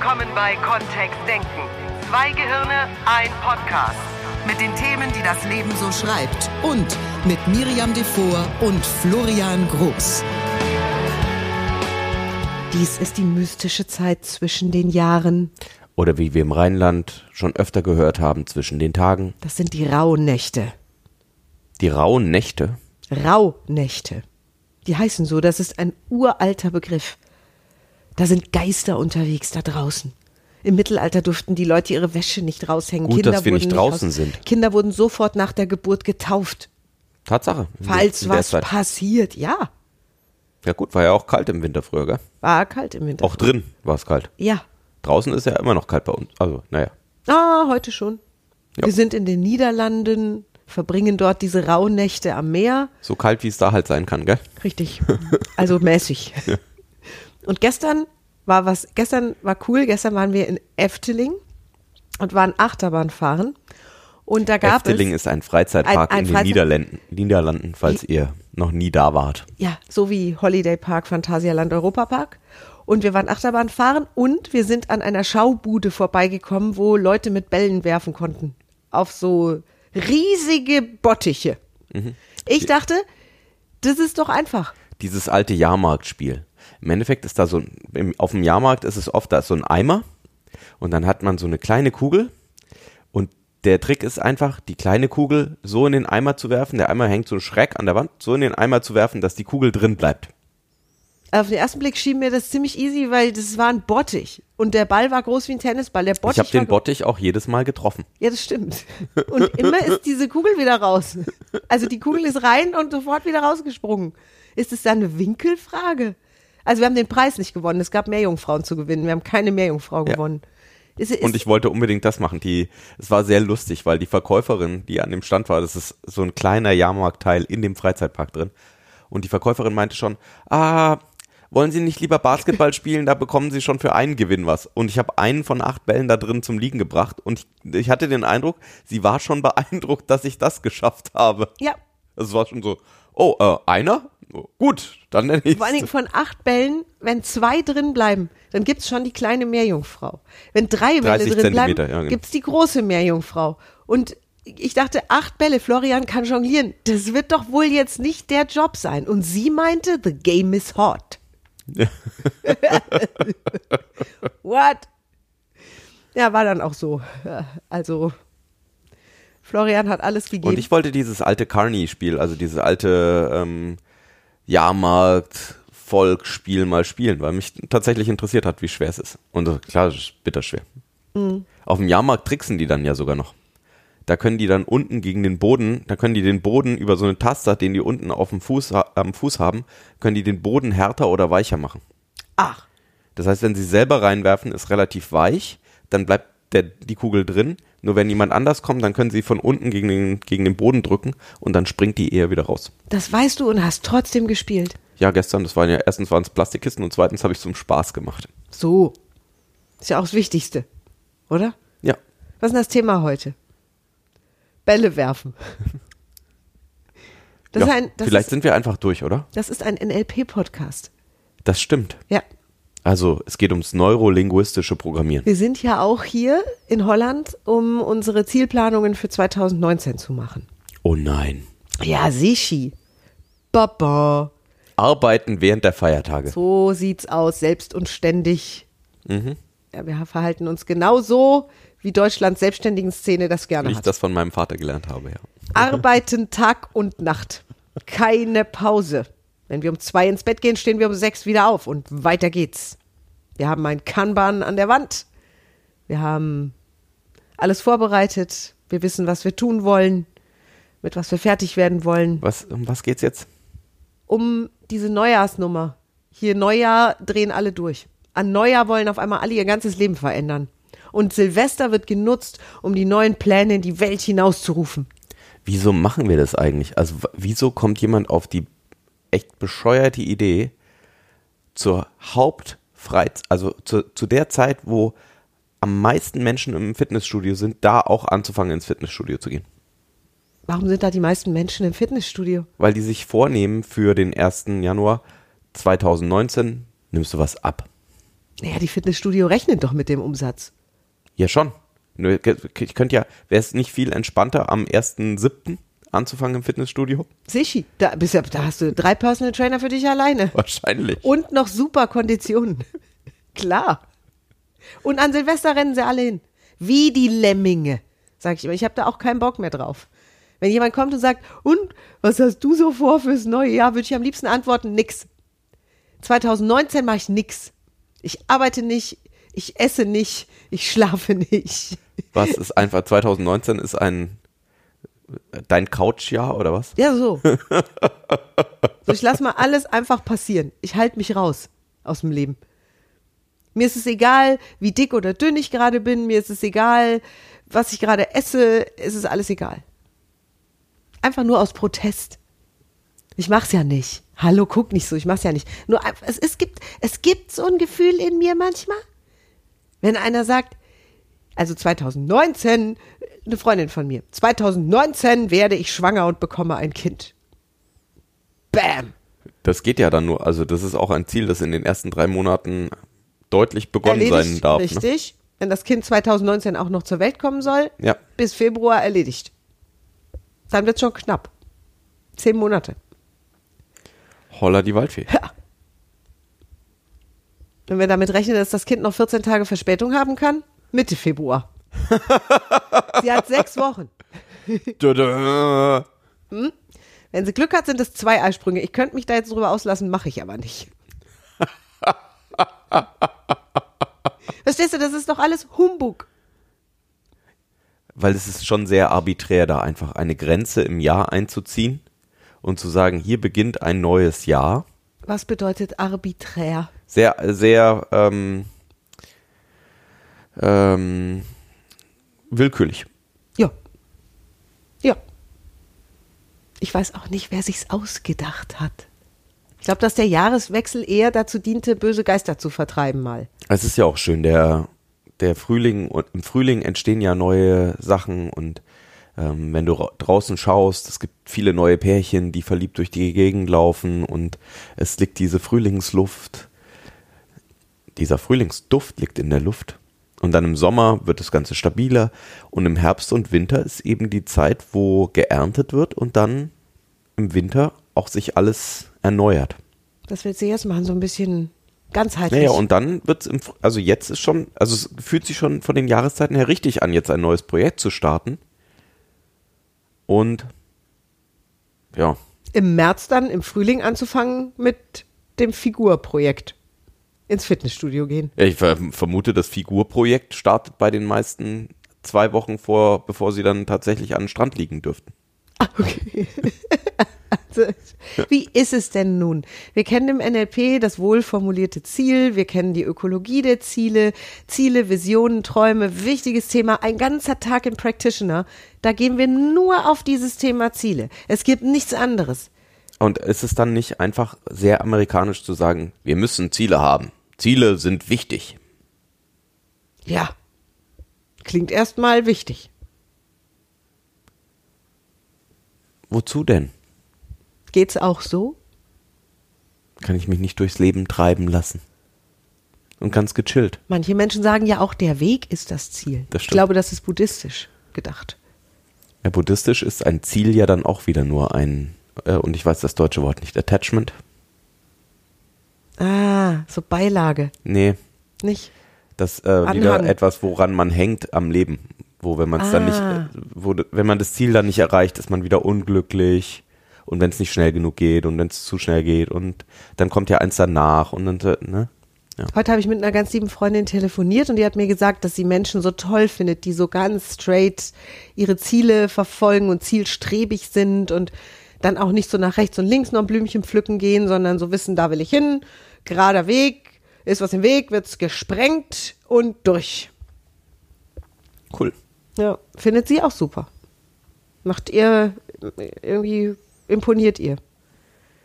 willkommen bei Kontext Denken. Zwei Gehirne, ein Podcast. Mit den Themen, die das Leben so schreibt. Und mit Miriam Devor und Florian Groß. Dies ist die mystische Zeit zwischen den Jahren. Oder wie wir im Rheinland schon öfter gehört haben, zwischen den Tagen. Das sind die Rauhnächte. Die rauen Nächte. Rauhnächte. Die heißen so, das ist ein uralter Begriff. Da sind Geister unterwegs da draußen. Im Mittelalter durften die Leute ihre Wäsche nicht raushängen. Gut, Kinder dass wir wurden nicht draußen raus- sind. Kinder wurden sofort nach der Geburt getauft. Tatsache. Falls was Zeit. passiert, ja. Ja gut, war ja auch kalt im Winter früher, gell? War kalt im Winter. Auch drin war es kalt. Ja. Draußen ist ja immer noch kalt bei uns. Also, naja. Ah, heute schon. Ja. Wir sind in den Niederlanden, verbringen dort diese Rauhnächte am Meer. So kalt, wie es da halt sein kann, gell? Richtig. Also mäßig. Und gestern war was, gestern war cool, gestern waren wir in Efteling und waren Achterbahn fahren. Und da gab Efteling es, ist ein Freizeitpark Ein- ein in den Freizeit- Niederlanden, Niederlanden, falls ihr noch nie da wart. ja, so wie Holiday Park, Phantasialand, Europapark. Und wir waren Achterbahn fahren und wir sind an einer Schaubude vorbeigekommen, wo Leute mit Bällen werfen konnten. Auf so riesige Bottiche. Mhm. Ich dachte, das ist doch einfach. Dieses alte Jahrmarktspiel. Im Endeffekt ist da so, ein- im, auf dem Jahrmarkt ist es oft, da ist so ein Eimer und dann hat man so eine kleine Kugel und der Trick ist einfach, die kleine Kugel so in den Eimer zu werfen, der Eimer hängt so schräg an der Wand, so in den Eimer zu werfen, dass die Kugel drin bleibt. Auf den ersten Blick schien mir das ziemlich easy, weil das war ein Bottich. Und der Ball war groß wie ein Tennisball. Der Bottich ich habe den Bottich auch jedes Mal getroffen. Ja, das stimmt. Und immer ist diese Kugel wieder raus. Also die Kugel ist rein und sofort wieder rausgesprungen. Ist es dann eine Winkelfrage? Also wir haben den Preis nicht gewonnen. Es gab Meerjungfrauen zu gewinnen. Wir haben keine Meerjungfrau Ja. gewonnen. Ist, ist, Und ich wollte unbedingt das machen. Die, es war sehr lustig, weil die Verkäuferin, die an dem Stand war, das ist so ein kleiner Jahrmarktteil in dem Freizeitpark drin. Und die Verkäuferin meinte schon, ah, wollen Sie nicht lieber Basketball spielen? Da bekommen Sie schon für einen Gewinn was. Und ich habe einen von acht Bällen da drin zum Liegen gebracht. Und ich, ich hatte den Eindruck, sie war schon beeindruckt, dass ich das geschafft habe. ja, Also es war schon so, oh, äh, einer? Oh, gut, dann nenne ich vor allen Dingen von acht Bällen, wenn zwei drin bleiben, dann gibt's schon die kleine Meerjungfrau. Wenn drei Bälle 30 drin bleiben, ja, genau. gibt's die große Meerjungfrau. Und ich dachte, acht Bälle, Florian kann jonglieren. Das wird doch wohl jetzt nicht der Job sein. Und sie meinte, the game is hot. What? Ja, war dann auch so. Also, Florian hat alles gegeben. Und ich wollte dieses alte Carney-Spiel, also dieses alte ähm, Jahrmarkt-Volksspiel mal spielen, weil mich tatsächlich interessiert hat, wie schwer es ist. Und klar, es ist bitterschwer. Mhm. Auf dem Jahrmarkt tricksen die dann ja sogar noch. Da können die dann unten gegen den Boden, da können die den Boden über so eine Taster, den die unten auf dem Fuß, am Fuß haben, können die den Boden härter oder weicher machen. Ach, Das heißt, wenn sie selber reinwerfen, ist relativ weich, dann bleibt der, die Kugel drin. Nur wenn jemand anders kommt, dann können sie von unten gegen den, gegen den Boden drücken und dann springt die eher wieder raus. das weißt du und hast trotzdem gespielt. Ja, gestern, das waren ja, erstens waren es Plastikkisten und zweitens habe ich zum Spaß gemacht. So. Ist ja auch das Wichtigste, oder? Ja. Was ist denn das Thema heute? Bälle werfen. Das, ja. ein, Vielleicht ist, sind wir einfach durch, oder? das ist ein NLP-Podcast. Das stimmt. Ja. Also, es geht ums neurolinguistische Programmieren. Wir sind ja auch hier in Holland, um unsere Zielplanungen für 2019 zu machen. Oh nein. Ja, Sichi. Baba. Arbeiten während der Feiertage. So sieht's aus, selbst und ständig. Mhm. Ja, wir verhalten uns genauso, wie Deutschlands selbstständigen Szene das gerne Wie ich hat. das von meinem Vater gelernt habe, ja. Arbeiten Tag und Nacht. Keine Pause. Wenn wir um zwei ins Bett gehen, stehen wir um sechs wieder auf und weiter geht's. Wir haben ein Kanban an der Wand. Wir haben alles vorbereitet. Wir wissen, was wir tun wollen, mit was wir fertig werden wollen. Was, um was geht's jetzt? Um diese Neujahrsnummer. Hier Neujahr drehen alle durch. An Neujahr wollen auf einmal alle ihr ganzes Leben verändern. Und Silvester wird genutzt, um die neuen Pläne in die Welt hinauszurufen. Wieso machen wir das eigentlich? Also, wieso kommt jemand auf die echt bescheuerte Idee, zur Hauptfreiz, also zu, zu der Zeit, wo am meisten Menschen im Fitnessstudio sind, da auch anzufangen, ins Fitnessstudio zu gehen? Warum sind da die meisten Menschen im Fitnessstudio? Weil die sich vornehmen, für den 1. Januar 2019 nimmst du was ab. Naja, die Fitnessstudio rechnen doch mit dem Umsatz. Ja, schon. Ich könnte ja, wäre es nicht viel entspannter, am 1.7. anzufangen im Fitnessstudio? Sichi, da, bist ja, da hast du drei Personal Trainer für dich alleine. Wahrscheinlich. Und noch super Konditionen. Klar. Und an Silvester rennen sie alle hin. Wie die Lemminge, sag ich immer. Ich habe da auch keinen Bock mehr drauf. Wenn jemand kommt und sagt, und was hast du so vor fürs neue Jahr, würde ich am liebsten antworten, nix. 2019 mache ich nix. Ich arbeite nicht, ich esse nicht, ich schlafe nicht. Was ist einfach, 2019 ist ein, dein Couchjahr oder was? Ja, so. so ich lasse mal alles einfach passieren. Ich halte mich raus aus dem Leben. Mir ist es egal, wie dick oder dünn ich gerade bin. Mir ist es egal, was ich gerade esse. Es ist alles egal. Einfach nur aus Protest. Ich mach's ja nicht. Hallo, guck nicht so, ich mach's ja nicht. Nur es, es gibt es gibt so ein Gefühl in mir manchmal, wenn einer sagt, also 2019 eine Freundin von mir. 2019 werde ich schwanger und bekomme ein Kind. Bam. Das geht ja dann nur, also das ist auch ein Ziel, das in den ersten drei Monaten deutlich begonnen sein darf. Ne? Richtig. Wenn das Kind 2019 auch noch zur Welt kommen soll, Ja. bis Februar erledigt. Dann wird's schon knapp. Zehn Monate. Holla die Waldfee. Wenn wir damit rechnen, dass das Kind noch 14 Tage Verspätung haben kann, Mitte Februar. sie hat sechs Wochen. Tada. Wenn sie Glück hat, sind es zwei Eisprünge. Ich könnte mich da jetzt drüber auslassen, mache ich aber nicht. Verstehst du, das ist doch alles Humbug. Weil es ist schon sehr arbiträr, da einfach eine Grenze im Jahr einzuziehen und zu sagen, hier beginnt ein neues Jahr. Was bedeutet arbiträr? Sehr, sehr ähm, ähm, willkürlich. Ja. Ja. Ich weiß auch nicht, wer sich's ausgedacht hat. Ich glaube, dass der Jahreswechsel eher dazu diente, böse Geister zu vertreiben mal. Es ist ja auch schön, der, der Frühling und im Frühling entstehen ja neue Sachen und ähm, wenn du ra- draußen schaust, es gibt viele neue Pärchen, die verliebt durch die Gegend laufen und es liegt diese Frühlingsluft. Dieser Frühlingsduft liegt in der Luft. Und dann im Sommer wird das Ganze stabiler und im Herbst und Winter ist eben die Zeit, wo geerntet wird und dann im Winter auch sich alles erneuert. Das willst du jetzt machen, so ein bisschen ganzheitlich. Naja, und dann wird's im, Fr- also jetzt ist schon, also es fühlt sich schon von den Jahreszeiten her richtig an, jetzt ein neues Projekt zu starten. Und ja, Im März dann, im Frühling anzufangen mit dem Figurprojekt. Ins Fitnessstudio gehen. ich ver vermute, das Figurprojekt startet bei den meisten zwei Wochen vor, bevor sie dann tatsächlich an den Strand liegen dürften. Ah, okay. also, wie ist es denn nun? Wir kennen im NLP das wohlformulierte Ziel, wir kennen die Ökologie der Ziele, Ziele, Visionen, Träume, wichtiges Thema, ein ganzer Tag im Practitioner. Da gehen wir nur auf dieses Thema Ziele. Es gibt nichts anderes. Und ist es dann nicht einfach sehr amerikanisch zu sagen, wir müssen Ziele haben. Ziele sind wichtig. Ja. Klingt erstmal wichtig. Wozu denn? Geht's auch so? Kann ich mich nicht durchs Leben treiben lassen? Und ganz gechillt. Manche Menschen sagen ja auch, der Weg ist das Ziel. Das ich glaube, das ist buddhistisch gedacht. Ja, buddhistisch ist ein Ziel ja dann auch wieder nur ein, äh, und ich weiß das deutsche Wort nicht, Attachment? Ah, so Beilage, Nee, nicht? das äh, wieder etwas, woran man hängt am Leben. Wo, wenn man es dann nicht, Ah. äh, wo, wenn man das Ziel dann nicht erreicht, ist man wieder unglücklich. Und wenn es nicht schnell genug geht und wenn es zu schnell geht und dann kommt ja eins danach und dann, ne? Heute habe ich mit einer ganz lieben Freundin telefoniert und die hat mir gesagt, dass sie Menschen so toll findet, die so ganz straight ihre Ziele verfolgen und zielstrebig sind und dann auch nicht so nach rechts und links noch ein Blümchen pflücken gehen, sondern so wissen, da will ich hin, gerader Weg, ist was im Weg, wird's gesprengt und durch. Cool. Ja, findet sie auch super. Macht ihr irgendwie imponiert ihr.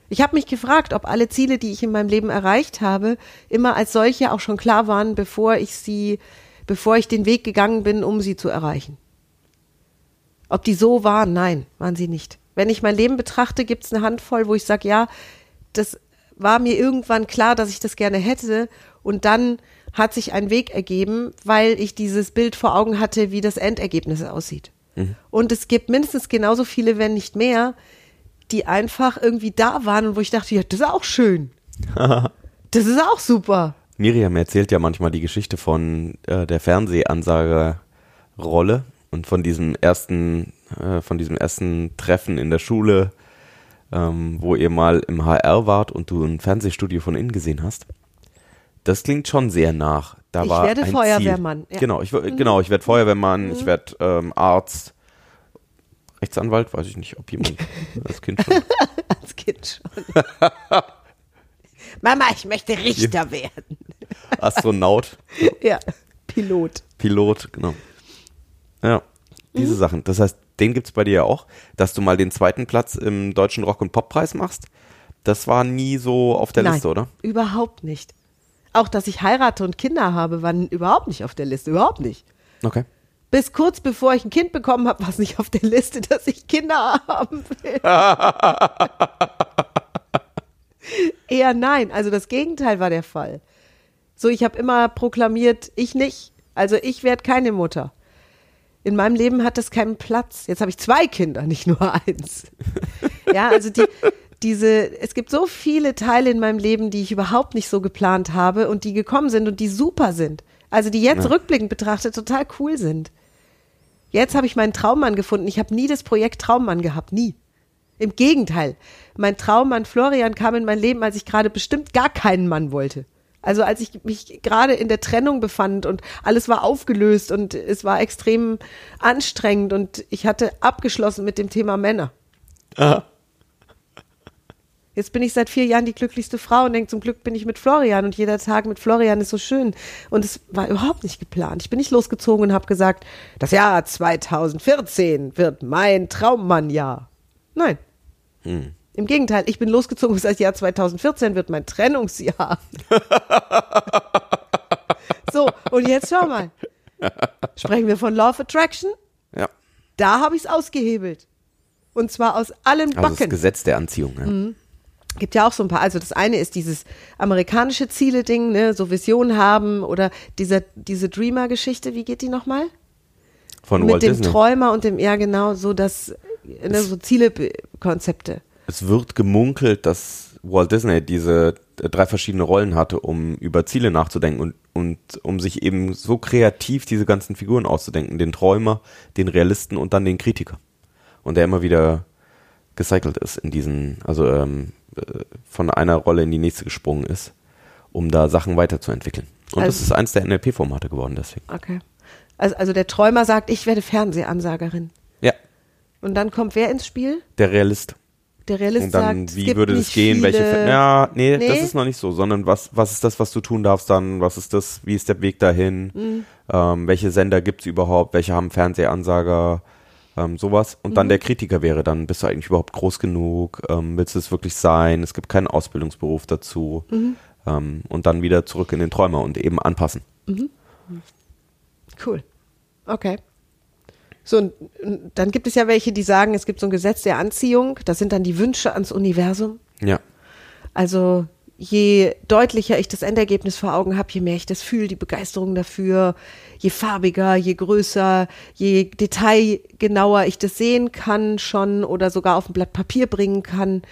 Ich habe mich gefragt, ob alle Ziele, die ich in meinem Leben erreicht habe, immer als solche auch schon klar waren, bevor ich sie, bevor ich den Weg gegangen bin, um sie zu erreichen. Ob die so waren? Nein, waren sie nicht. Wenn ich mein Leben betrachte, gibt es eine Handvoll, wo ich sage, ja, das war mir irgendwann klar, dass ich das gerne hätte Und dann hat sich ein Weg ergeben, weil ich dieses Bild vor Augen hatte, wie das Endergebnis aussieht. Und es gibt mindestens genauso viele, wenn nicht mehr, die einfach irgendwie da waren und wo ich dachte, ja, das ist auch schön. das ist auch super. Miriam erzählt ja manchmal die Geschichte von äh, der Fernsehansagerrolle und von diesem ersten, äh, von diesem ersten Treffen in der Schule, ähm, wo ihr mal im HR wart und du ein Fernsehstudio von innen gesehen hast. Das klingt schon sehr nach. Da Ich war werde Feuerwehrmann, ja. Mhm. Genau, ich, w- genau, ich werde Feuerwehrmann, ich werde ähm, Arzt, Rechtsanwalt, weiß ich nicht, ob jemand als Kind schon. Als Kind schon. Mama, ich möchte Richter werden. Astronaut, Ja, Pilot. Pilot, genau. Ja, diese Mhm. Sachen. Das heißt, den gibt's bei dir ja auch, dass du mal den zweiten Platz im Deutschen Rock- und Poppreis machst. Das war nie so auf der Nein, Liste, oder? Überhaupt nicht. Auch, dass ich heirate und Kinder habe, war überhaupt nicht auf der Liste. Überhaupt nicht. Okay. Bis kurz bevor ich ein Kind bekommen habe, war es nicht auf der Liste, dass ich Kinder haben will. Eher nein. Also das Gegenteil war der Fall. So, ich habe immer proklamiert, ich nicht. Also ich werde keine Mutter. In meinem Leben hat das keinen Platz. Jetzt habe ich zwei Kinder, nicht nur eins. ja, also die, diese, es gibt so viele Teile in meinem Leben, die ich überhaupt nicht so geplant habe und die gekommen sind und die super sind. Also die jetzt rückblickend betrachtet total cool sind. Jetzt habe ich meinen Traummann gefunden. Ich habe nie das Projekt Traummann gehabt, nie. Im Gegenteil, mein Traummann Florian kam in mein Leben, als ich gerade bestimmt gar keinen Mann wollte. Also als ich mich gerade in der Trennung befand und alles war aufgelöst und es war extrem anstrengend und ich hatte abgeschlossen mit dem Thema Männer. Jetzt bin ich seit vier Jahren die glücklichste Frau und denke, zum Glück bin ich mit Florian und jeder Tag mit Florian ist so schön. Und es war überhaupt nicht geplant. Ich bin nicht losgezogen und habe gesagt, das Jahr 2014 wird mein Traummannjahr. Nein. Im Gegenteil, ich bin losgezogen das Jahr 2014 wird mein Trennungsjahr. so, und jetzt schau mal. Sprechen wir von Law of Attraction? Ja. Da habe ich es ausgehebelt. Und zwar aus allen Also das Backen. Gesetz der Anziehung. Ja. Mhm. Gibt ja auch so ein paar. Also das eine ist dieses amerikanische Ziele-Ding, ne, so Visionen haben oder dieser, diese Dreamer-Geschichte, wie geht die nochmal? Von Mit Walt dem Disney. Träumer und dem, ja genau, so das, ne, so Ziele-Konzepte. Es wird gemunkelt, dass Walt Disney diese äh, drei verschiedene Rollen hatte, um über Ziele nachzudenken und, und um sich eben so kreativ diese ganzen Figuren auszudenken. Den Träumer, den Realisten und dann den Kritiker. Und der immer wieder gecycelt ist in diesen, also ähm, äh, von einer Rolle in die nächste gesprungen ist, um da Sachen weiterzuentwickeln. Und das Also- ist eins der NLP-Formate geworden, deswegen. Okay. Also, also der Träumer sagt, ich werde Fernsehansagerin. Ja, Und dann kommt wer ins Spiel? der Realist. Der Realist Und dann, sagt, es wie gibt würde das gehen? Welche, viele- ja, nee, Nee? das ist noch nicht so, sondern was, was ist das, was du tun darfst dann? Was ist das, wie ist der Weg dahin? Mhm. Ähm, welche Sender gibt's überhaupt? Welche haben Fernsehansager? Ähm, sowas. Und Mhm. dann der Kritiker wäre dann, bist du eigentlich überhaupt groß genug? Ähm, willst du es wirklich sein? Es gibt keinen Ausbildungsberuf dazu. Mhm. Ähm, und dann wieder zurück in den Träumer und eben anpassen. Cool. Okay. So, und dann gibt es ja welche, die sagen, es gibt so ein Gesetz der Anziehung. Das sind dann die Wünsche ans Universum. Ja. Also je deutlicher ich das Endergebnis vor Augen habe, je mehr ich das fühle, die Begeisterung dafür, je farbiger, je größer, je detailgenauer ich das sehen kann schon oder sogar auf ein Blatt Papier bringen kann,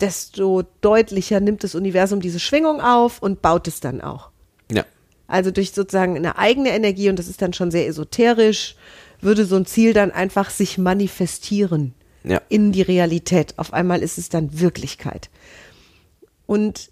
desto deutlicher nimmt das Universum diese Schwingung auf und baut es dann auch. Ja. Also durch sozusagen eine eigene Energie, und das ist dann schon sehr esoterisch, würde so ein Ziel dann einfach sich manifestieren Ja. in die Realität. Auf einmal ist es dann Wirklichkeit. Und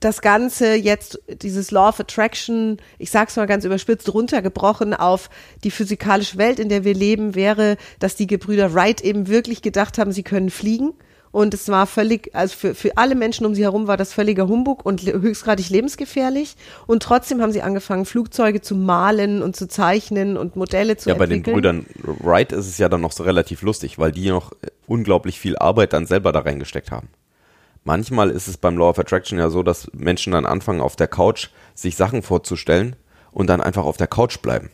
das Ganze jetzt, dieses Law of Attraction, ich sag's mal ganz überspitzt, runtergebrochen auf die physikalische Welt, in der wir leben, wäre, dass die Gebrüder Wright eben wirklich gedacht haben, sie können fliegen. Und es war völlig, also für, für alle Menschen um sie herum war das völliger Humbug und höchstgradig lebensgefährlich. Und trotzdem haben sie angefangen, Flugzeuge zu malen und zu zeichnen und Modelle zu Ja, bei den entwickeln. Brüdern Wright ist es ja dann noch so relativ lustig, weil die noch äh, unglaublich viel Arbeit dann selber da reingesteckt haben. Manchmal ist es beim Law of Attraction ja so, dass Menschen dann anfangen, auf der Couch sich Sachen vorzustellen und dann einfach auf der Couch bleiben.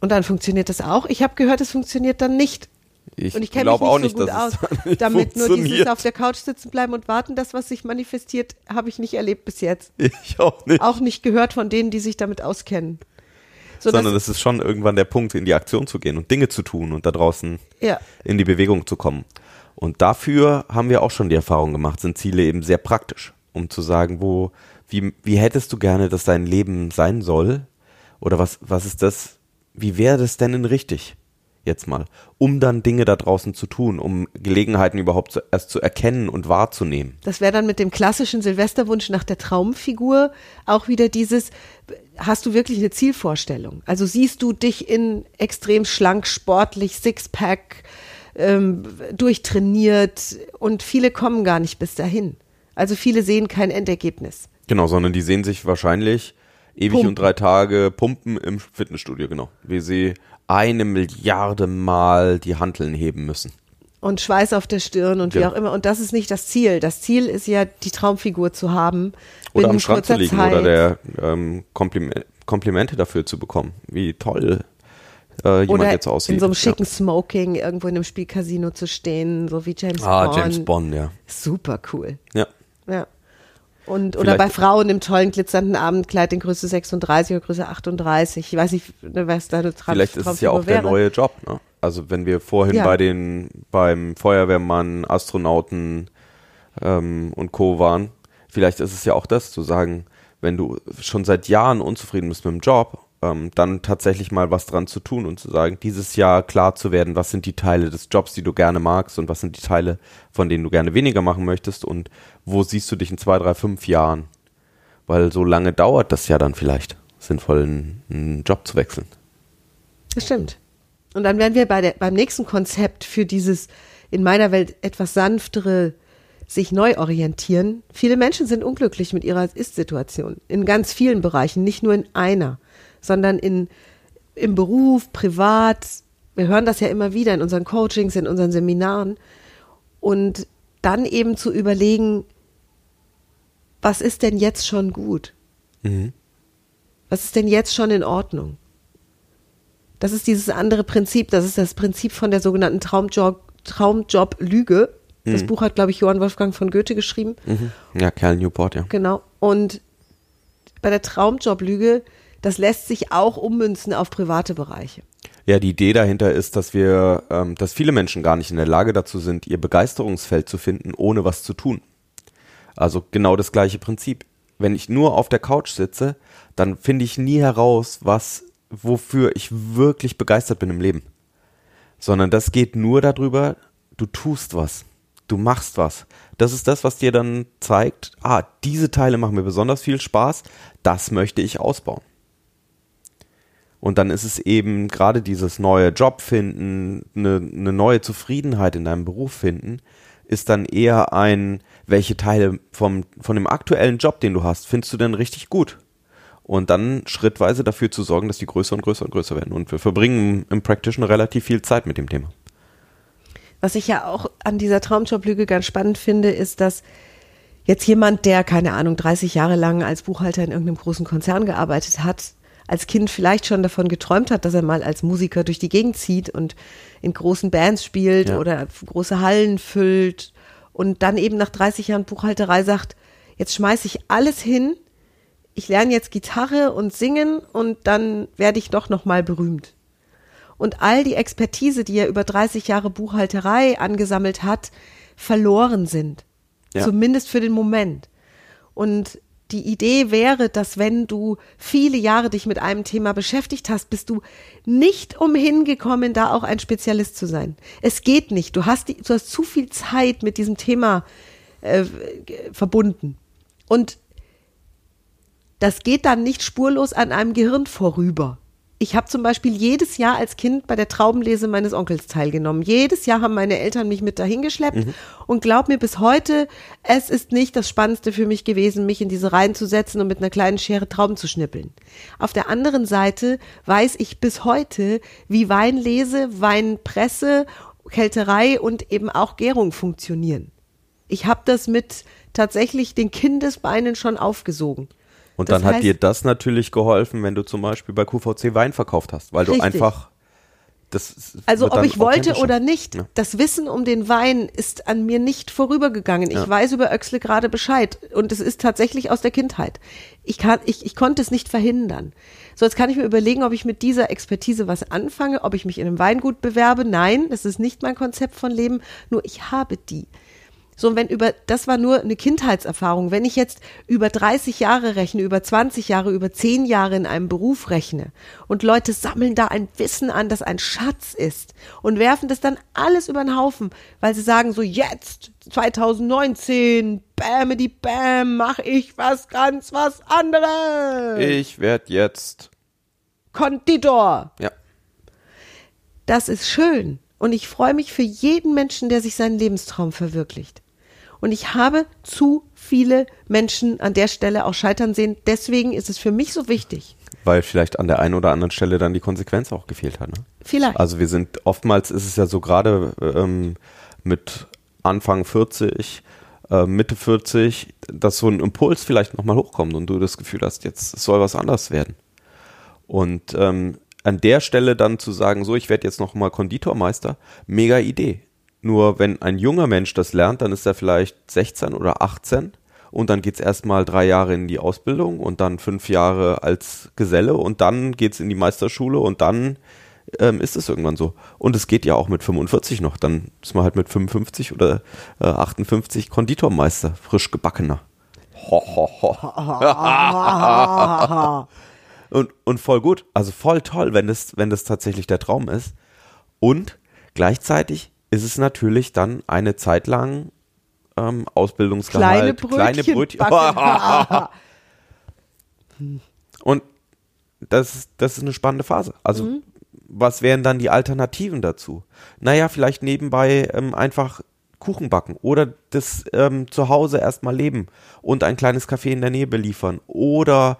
Und dann funktioniert das auch. Ich habe gehört, es funktioniert dann nicht. Ich, und ich kenne mich nicht auch so nicht, gut aus. nicht Damit nur dieses auf der Couch sitzen bleiben und warten, das, was sich manifestiert, habe ich nicht erlebt bis jetzt. Ich auch nicht. Auch nicht gehört von denen, die sich damit auskennen. So, Sondern das, es ist schon irgendwann der Punkt, in die Aktion zu gehen und Dinge zu tun und da draußen ja, in die Bewegung zu kommen. Und dafür haben wir auch schon die Erfahrung gemacht, sind Ziele eben sehr praktisch, um zu sagen, wo, wie, wie hättest du gerne, dass dein Leben sein soll? Oder was, was ist das, wie wäre das denn in richtig? Jetzt mal, um dann Dinge da draußen zu tun, um Gelegenheiten überhaupt zu, erst zu erkennen und wahrzunehmen. das wäre dann mit dem klassischen Silvesterwunsch nach der Traumfigur auch wieder dieses, hast du wirklich eine Zielvorstellung? Also siehst du dich in extrem schlank, sportlich, Sixpack, ähm, durchtrainiert und viele kommen gar nicht bis dahin. Also viele sehen kein Endergebnis. Genau, sondern die sehen sich wahrscheinlich ewig Pumpen. und drei Tage pumpen im Fitnessstudio, genau. Wie sie eine Milliarde Mal die Hanteln heben müssen. und Schweiß auf der Stirn und wie Ja. auch immer. Und das ist nicht das Ziel. Das Ziel ist ja, die Traumfigur zu haben. Oder am Strand zu liegen Zeit. oder der ähm, Kompliment, Komplimente dafür zu bekommen. Wie toll äh, jemand Oder jetzt aussieht. in so einem schicken Smoking irgendwo in einem Spielcasino zu stehen, so wie James ja. Ah, Bond. James Bond, ja. Super cool. Ja. Ja. Und, oder bei Frauen im tollen glitzernden Abendkleid in Größe 36 oder Größe 38. Ich weiß nicht, ne, was deine Traum Vielleicht ist es ja auch Traumfigur der wäre. neue Job. Ne? Also wenn wir vorhin Ja. bei den beim Feuerwehrmann, Astronauten ähm, und Co. waren, vielleicht ist es ja auch das zu sagen, wenn du schon seit Jahren unzufrieden bist mit dem Job, ähm, dann tatsächlich mal was dran zu tun und zu sagen, dieses Jahr klar zu werden, was sind die Teile des Jobs, die du gerne magst und was sind die Teile, von denen du gerne weniger machen möchtest und wo siehst du dich in zwei, drei, fünf Jahren? Weil so lange dauert das ja dann vielleicht, sinnvoll einen, Job zu wechseln. Das stimmt. Und dann wären wir bei der, beim nächsten Konzept für dieses in meiner Welt etwas sanftere sich neu orientieren. Viele Menschen sind unglücklich mit ihrer Ist-Situation. In ganz vielen Bereichen, nicht nur in einer, sondern in, im Beruf, privat. Wir hören das ja immer wieder in unseren Coachings, in unseren Seminaren. Und dann eben zu überlegen, was ist denn jetzt schon gut? Was ist denn jetzt schon in Ordnung? Das ist dieses andere Prinzip, das ist das Prinzip von der sogenannten Traumjob, Traumjob-Lüge. Das Buch hat, glaube ich, Johann Wolfgang von Goethe geschrieben. Mhm. Ja, Kerl Newport, ja. Genau. Und bei der Traumjob-Lüge, das lässt sich auch ummünzen auf private Bereiche. Ja, die Idee dahinter ist, dass wir, ähm, dass viele Menschen gar nicht in der Lage dazu sind, ihr Begeisterungsfeld zu finden, ohne was zu tun. Also genau das gleiche Prinzip. Wenn ich nur auf der Couch sitze, dann finde ich nie heraus, was, wofür ich wirklich begeistert bin im Leben. Sondern das geht nur darüber, du tust was. Du machst was. Das ist das, was dir dann zeigt, ah, diese Teile machen mir besonders viel Spaß, das möchte ich ausbauen. Und dann ist es eben gerade dieses neue Job finden, eine, eine neue Zufriedenheit in deinem Beruf finden, ist dann eher ein, welche Teile vom, von dem aktuellen Job, den du hast, findest du denn richtig gut? Und dann schrittweise dafür zu sorgen, dass die größer und größer und größer werden. Und wir verbringen im Practitioner relativ viel Zeit mit dem Thema. Was ich ja auch an dieser Traumjob-Lüge ganz spannend finde, ist, dass jetzt jemand, der, keine Ahnung, 30 Jahre lang als Buchhalter in irgendeinem großen Konzern gearbeitet hat, als Kind vielleicht schon davon geträumt hat, dass er mal als Musiker durch die Gegend zieht und in großen Bands spielt Ja. oder große Hallen füllt und dann eben nach 30 Jahren Buchhalterei sagt, jetzt schmeiße ich alles hin, ich lerne jetzt Gitarre und Singen und dann werde ich doch noch mal berühmt. Und all die Expertise, die er über 30 Jahre Buchhalterei angesammelt hat, verloren sind. Ja. Zumindest für den Moment. Und die Idee wäre, dass wenn du viele Jahre dich mit einem Thema beschäftigt hast, bist du nicht umhin gekommen, da auch ein Spezialist zu sein. Es geht nicht. Du hast, die, du hast zu viel Zeit mit diesem Thema äh, verbunden. Und das geht dann nicht spurlos an einem Gehirn vorüber. Ich habe zum Beispiel jedes Jahr als Kind bei der Traubenlese meines Onkels teilgenommen. Jedes Jahr haben meine Eltern mich mit dahin geschleppt und glaub mir bis heute, es ist nicht das Spannendste für mich gewesen, mich in diese Reihen zu setzen und mit einer kleinen Schere Trauben zu schnippeln. Auf der anderen Seite weiß ich bis heute, wie Weinlese, Weinpresse, Kälterei und eben auch Gärung funktionieren. Ich habe das mit tatsächlich den Kindesbeinen schon aufgesogen. Und Das dann hat heißt- dir das natürlich geholfen, wenn du zum Beispiel bei QVC Wein verkauft hast, weil du Richtig. einfach das Also ob ich wollte oder nicht, Ja. das Wissen um den Wein ist an mir nicht vorübergegangen. Ich Ja. weiß über Öxle gerade Bescheid und es ist tatsächlich aus der Kindheit. Ich kann, ich, ich konnte es nicht verhindern. So, jetzt kann ich mir überlegen, ob ich mit dieser Expertise was anfange, ob ich mich in einem Weingut bewerbe. Nein, das ist nicht mein Konzept von Leben, nur ich habe die. So, und wenn über, das war nur eine Kindheitserfahrung. Wenn ich jetzt über 30 Jahre rechne, über 20 Jahre, über 10 Jahre in einem Beruf rechne und Leute sammeln da ein Wissen an, das ein Schatz ist und werfen das dann alles über den Haufen, weil sie sagen so, jetzt, 2019, bam, die bam, mach ich was ganz was anderes. Ich werde jetzt. Konditor. Ja. Das ist schön. Und ich freue mich für jeden Menschen, der sich seinen Lebenstraum verwirklicht. Und ich habe zu viele Menschen an der Stelle auch scheitern sehen. Deswegen ist es für mich so wichtig. Weil vielleicht an der einen oder anderen Stelle dann die Konsequenz auch gefehlt hat. Ne? Vielleicht. Also wir sind, oftmals ist es ja so gerade ähm, mit Anfang 40, äh, Mitte 40, dass so ein Impuls vielleicht nochmal hochkommt und du das Gefühl hast, jetzt soll was anders werden. Und ähm, an der Stelle dann zu sagen, so, ich werde jetzt nochmal Konditormeister, mega Idee. Nur wenn ein junger Mensch das lernt, dann ist er vielleicht 16 oder 18 und dann geht's erstmal drei Jahre in die Ausbildung und dann fünf Jahre als Geselle und dann geht's in die Meisterschule und dann ähm, ist es irgendwann so. Und es geht ja auch mit 45 noch. Dann ist man halt mit 55 oder äh, 58 Konditormeister, frisch gebackener. Ho, ho, ho. und, und voll gut. Also voll toll, wenn das, wenn das tatsächlich der Traum ist. Und gleichzeitig ist es natürlich dann eine Zeit lang ähm, Ausbildungsgehalt, Kleine Brötchen Brötchen. backen. Und das, ist- das ist eine spannende Phase. Also, Mhm. was wären dann die Alternativen dazu? Naja, vielleicht nebenbei ähm, einfach Kuchen backen oder das ähm, zu Hause erstmal leben und ein kleines Café in der Nähe beliefern. Oder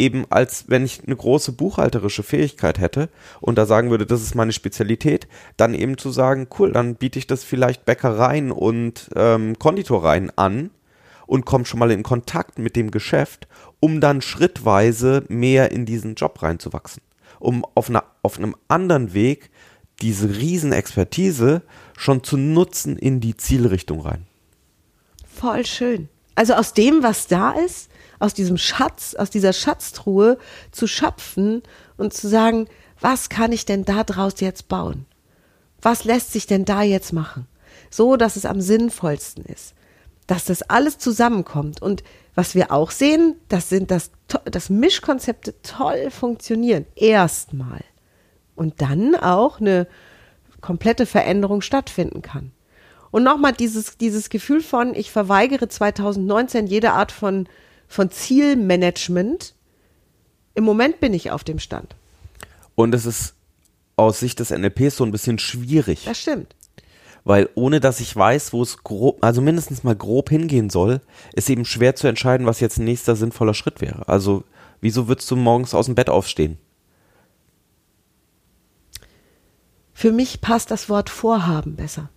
eben als wenn ich eine große buchhalterische Fähigkeit hätte und da sagen würde, das ist meine Spezialität, dann eben zu sagen, cool, dann biete ich das vielleicht Bäckereien und ähm, Konditoreien an und komme schon mal in Kontakt mit dem Geschäft, um dann schrittweise mehr in diesen Job reinzuwachsen. Um auf, einer, auf einem anderen Weg diese Riesenexpertise schon zu nutzen in die Zielrichtung rein. Voll schön. Also aus dem, was da ist, aus diesem Schatz, aus dieser Schatztruhe zu schöpfen und zu sagen, was kann ich denn da draus jetzt bauen? Was lässt sich denn da jetzt machen? So, dass es am sinnvollsten ist. Dass das alles zusammenkommt. Und was wir auch sehen, das sind das, dass Mischkonzepte toll funktionieren. Erstmal. Und dann auch eine komplette Veränderung stattfinden kann. Und nochmal dieses, dieses Gefühl von, ich verweigere 2019 jede Art von, von Zielmanagement. Im Moment bin ich auf dem Stand. Und es ist aus Sicht des NLPs so ein bisschen schwierig. Das stimmt. weil ohne dass ich weiß, wo es grob, also mindestens mal grob hingehen soll, ist eben schwer zu entscheiden, was jetzt ein nächster sinnvoller Schritt wäre. Also, wieso würdest du morgens aus dem Bett aufstehen? Für mich passt das Wort Vorhaben besser.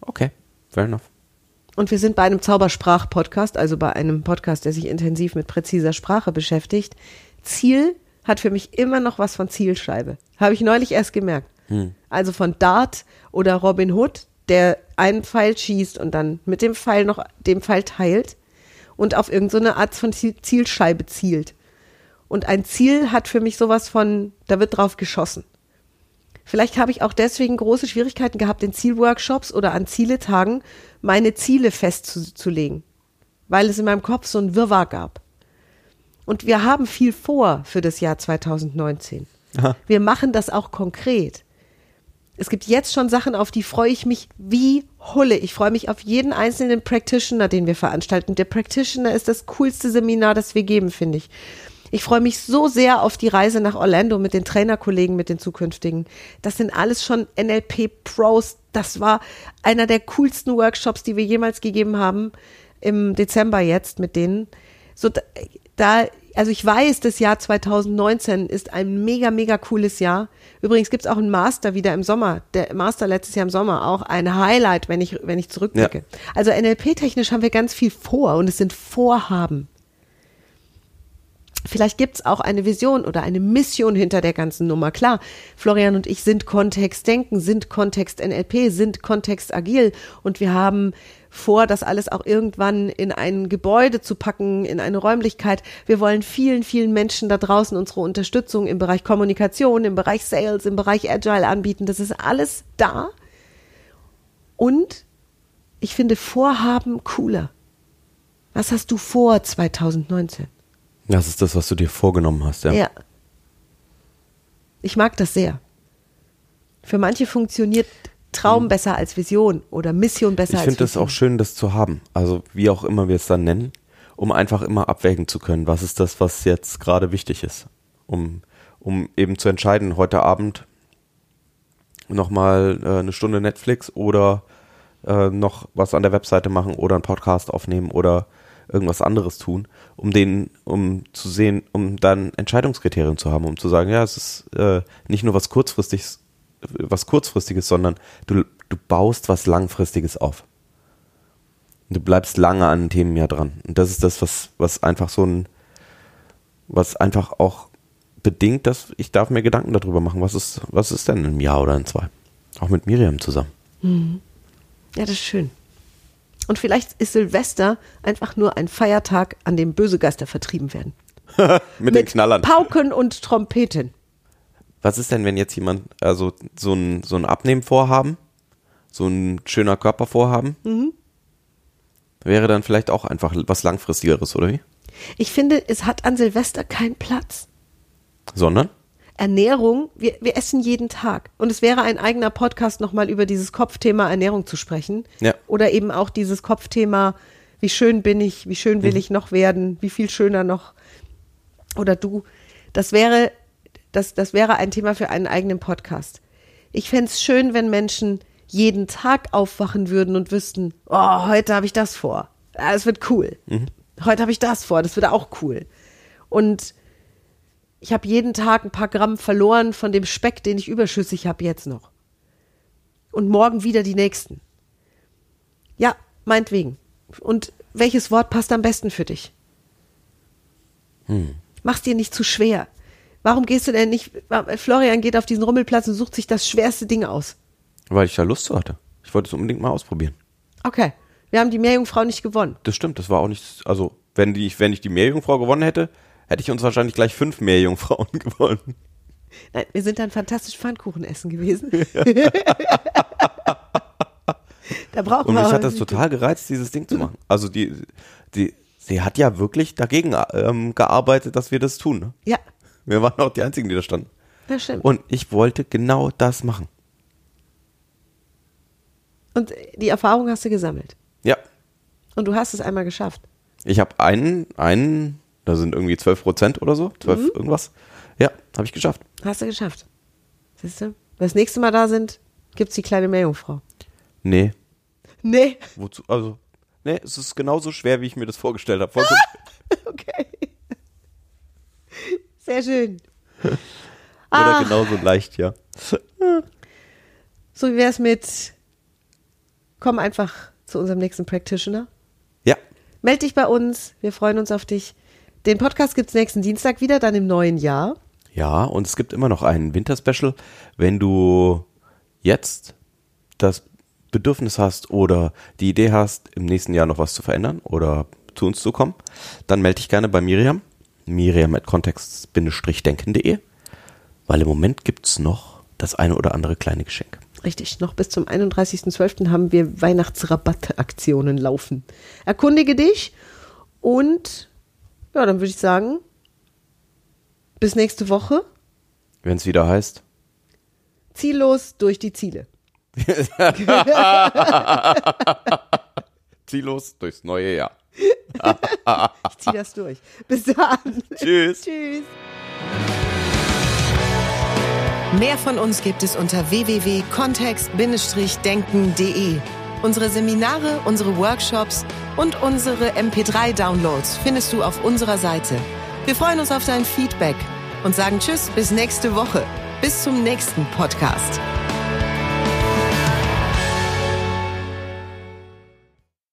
Okay, fair enough. Und wir sind bei einem Zaubersprach-Podcast, also bei einem Podcast, der sich intensiv mit präziser Sprache beschäftigt. Ziel hat für mich immer noch was von Zielscheibe. Habe ich neulich erst gemerkt. Also von Dart oder Robin Hood, der einen Pfeil schießt und dann mit dem Pfeil noch den Pfeil teilt und auf irgendeine Art von Ziel Zielscheibe zielt. Und ein Ziel hat für mich sowas von, da wird drauf geschossen. Vielleicht habe ich auch deswegen große Schwierigkeiten gehabt, in Zielworkshops oder an Zieletagen meine Ziele festzulegen, weil es in meinem Kopf so ein Wirrwarr gab. Und wir haben viel vor für das Jahr 2019. Aha. Wir machen das auch konkret. Es gibt jetzt schon Sachen, auf die freue ich mich wie Hulle. Ich freue mich auf jeden einzelnen Practitioner, den wir veranstalten. Der Practitioner ist das coolste Seminar, das wir geben, finde ich. Ich freue mich so sehr auf die Reise nach Orlando mit den Trainerkollegen, mit den zukünftigen. Das sind alles schon NLP-Pros. Das war einer der coolsten Workshops, die wir jemals gegeben haben im Dezember jetzt mit denen. So da, also ich weiß, das Jahr 2019 ist ein mega, mega cooles Jahr. Übrigens gibt's auch einen Master wieder im Sommer. Der Master letztes Jahr im Sommer auch ein Highlight, wenn ich, wenn ich zurückblicke. Ja. Also NLP-technisch haben wir ganz viel vor und es sind Vorhaben. Vielleicht gibt's auch eine Vision oder eine Mission hinter der ganzen Nummer. Klar, Florian und ich sind Kontextdenken, sind Kontext NLP, sind Kontext agil und wir haben vor, das alles auch irgendwann in ein Gebäude zu packen, in eine Räumlichkeit. Wir wollen vielen, vielen Menschen da draußen unsere Unterstützung im Bereich Kommunikation, im Bereich Sales, im Bereich Agile anbieten. Das ist alles da. Und ich finde Vorhaben cooler. Was hast du vor 2019? Das ist das, was du dir vorgenommen hast, ja. Ja. Ich mag das sehr. Für manche funktioniert Traum besser als Vision oder Mission besser Mhm. Ich als finde es auch schön, das zu haben. Also wie auch immer wir es dann nennen, um einfach immer abwägen zu können, was ist das, was jetzt gerade wichtig ist. Um, um eben zu entscheiden, heute Abend nochmal äh, eine Stunde Netflix oder äh, noch was an der Webseite machen oder einen Podcast aufnehmen oder irgendwas anderes tun, um den, um zu sehen, um dann Entscheidungskriterien zu haben, um zu sagen, ja, es ist äh, nicht nur was kurzfristiges, was kurzfristiges, sondern du, du baust was langfristiges auf. Du bleibst lange an Themen ja dran. Und das ist das, was, was einfach so ein, was einfach auch bedingt, dass ich darf mir Gedanken darüber machen, was ist, was ist denn einem Jahr oder in zwei? Auch mit Miriam zusammen. Ja, das ist schön. Und vielleicht ist Silvester einfach nur ein Feiertag, an dem böse Geister vertrieben werden. Mit, den Knallern. Pauken und Trompeten. Was ist denn, wenn jetzt jemand, also so ein, so ein Abnehmvorhaben, so ein schöner Körpervorhaben, wäre dann vielleicht auch einfach was Langfristigeres, oder wie? Ich finde, es hat an Silvester keinen Platz. Sondern? Ernährung, wir, wir essen jeden Tag. Und es wäre ein eigener Podcast, nochmal über dieses Kopfthema Ernährung zu sprechen. Ja. Oder eben auch dieses Kopfthema, wie schön bin ich, wie schön will ich noch werden, wie viel schöner noch. Oder du. Das wäre, das, das wäre ein Thema für einen eigenen Podcast. Ich fänd's es schön, wenn Menschen jeden Tag aufwachen würden und wüssten, oh, heute habe ich das vor. Ja, Das wird cool. Heute habe ich das vor, das wird auch cool. Und ich habe jeden Tag ein paar Gramm verloren von dem Speck, den ich überschüssig habe jetzt noch. Und morgen wieder die nächsten. Ja, meinetwegen. Und welches Wort passt am besten für dich? Mach's dir nicht zu schwer. Warum gehst du denn nicht, Florian geht auf diesen Rummelplatz und sucht sich das schwerste Ding aus. Weil ich da Lust zu hatte. Ich wollte es unbedingt mal ausprobieren. Okay, wir haben die Meerjungfrau nicht gewonnen. Das stimmt, das war auch nicht, also wenn, die, wenn ich die Meerjungfrau gewonnen hätte, hätte ich uns wahrscheinlich gleich fünf Meerjungfrauen gewonnen. Nein, wir sind dann fantastisch Pfannkuchen essen gewesen. da brauchen Und mich hat das total gereizt, dieses Ding zu machen. Also die, die, sie hat ja wirklich dagegen ähm, gearbeitet, dass wir das tun. Ne? Ja, Wir waren auch die Einzigen, die da standen. das stimmt. Und ich wollte genau das machen. Und die Erfahrung hast du gesammelt. Ja. Und du hast es einmal geschafft. Ich habe einen, einen, da sind irgendwie 12 Prozent oder so, 12 Mhm. irgendwas. Ja, habe ich geschafft. Hast du geschafft. Siehst du? Wenn das nächste Mal da sind, gibt's die kleine Meerjungfrau. Nee, Nee. wozu, also, nee, es ist genauso schwer, wie ich mir das vorgestellt habe. Okay. Sehr schön. Oder Ah. genauso leicht, ja. So wie wär's mit komm einfach zu unserem nächsten Practitioner. Ja, Meld dich bei uns. Wir freuen uns auf dich. Den Podcast gibt's nächsten Dienstag wieder, dann im neuen Jahr. ja, und es gibt immer noch ein Winterspecial. Wenn du jetzt das Bedürfnis hast oder die Idee hast, im nächsten Jahr noch was zu verändern oder zu uns zu kommen, dann melde dich gerne bei Miriam. Miriam at kontext-denken.de, weil im Moment gibt's noch das eine oder andere kleine Geschenk. Richtig, noch bis zum 31.12. haben wir Weihnachtsrabattaktionen laufen. Erkundige dich und ja, dann würde ich sagen, bis nächste Woche. Wenn es wieder heißt, Ziellos durch die Ziele. ziellos durchs neue Jahr. Ich ziehe das durch. Bis dann. Tschüss. Tschüss. Mehr von uns gibt es unter www.kontext-denken.de. Unsere Seminare, unsere Workshops und unsere MP3-Downloads findest du auf unserer Seite. Wir freuen uns auf dein Feedback und sagen Tschüss bis nächste Woche. Bis zum nächsten Podcast.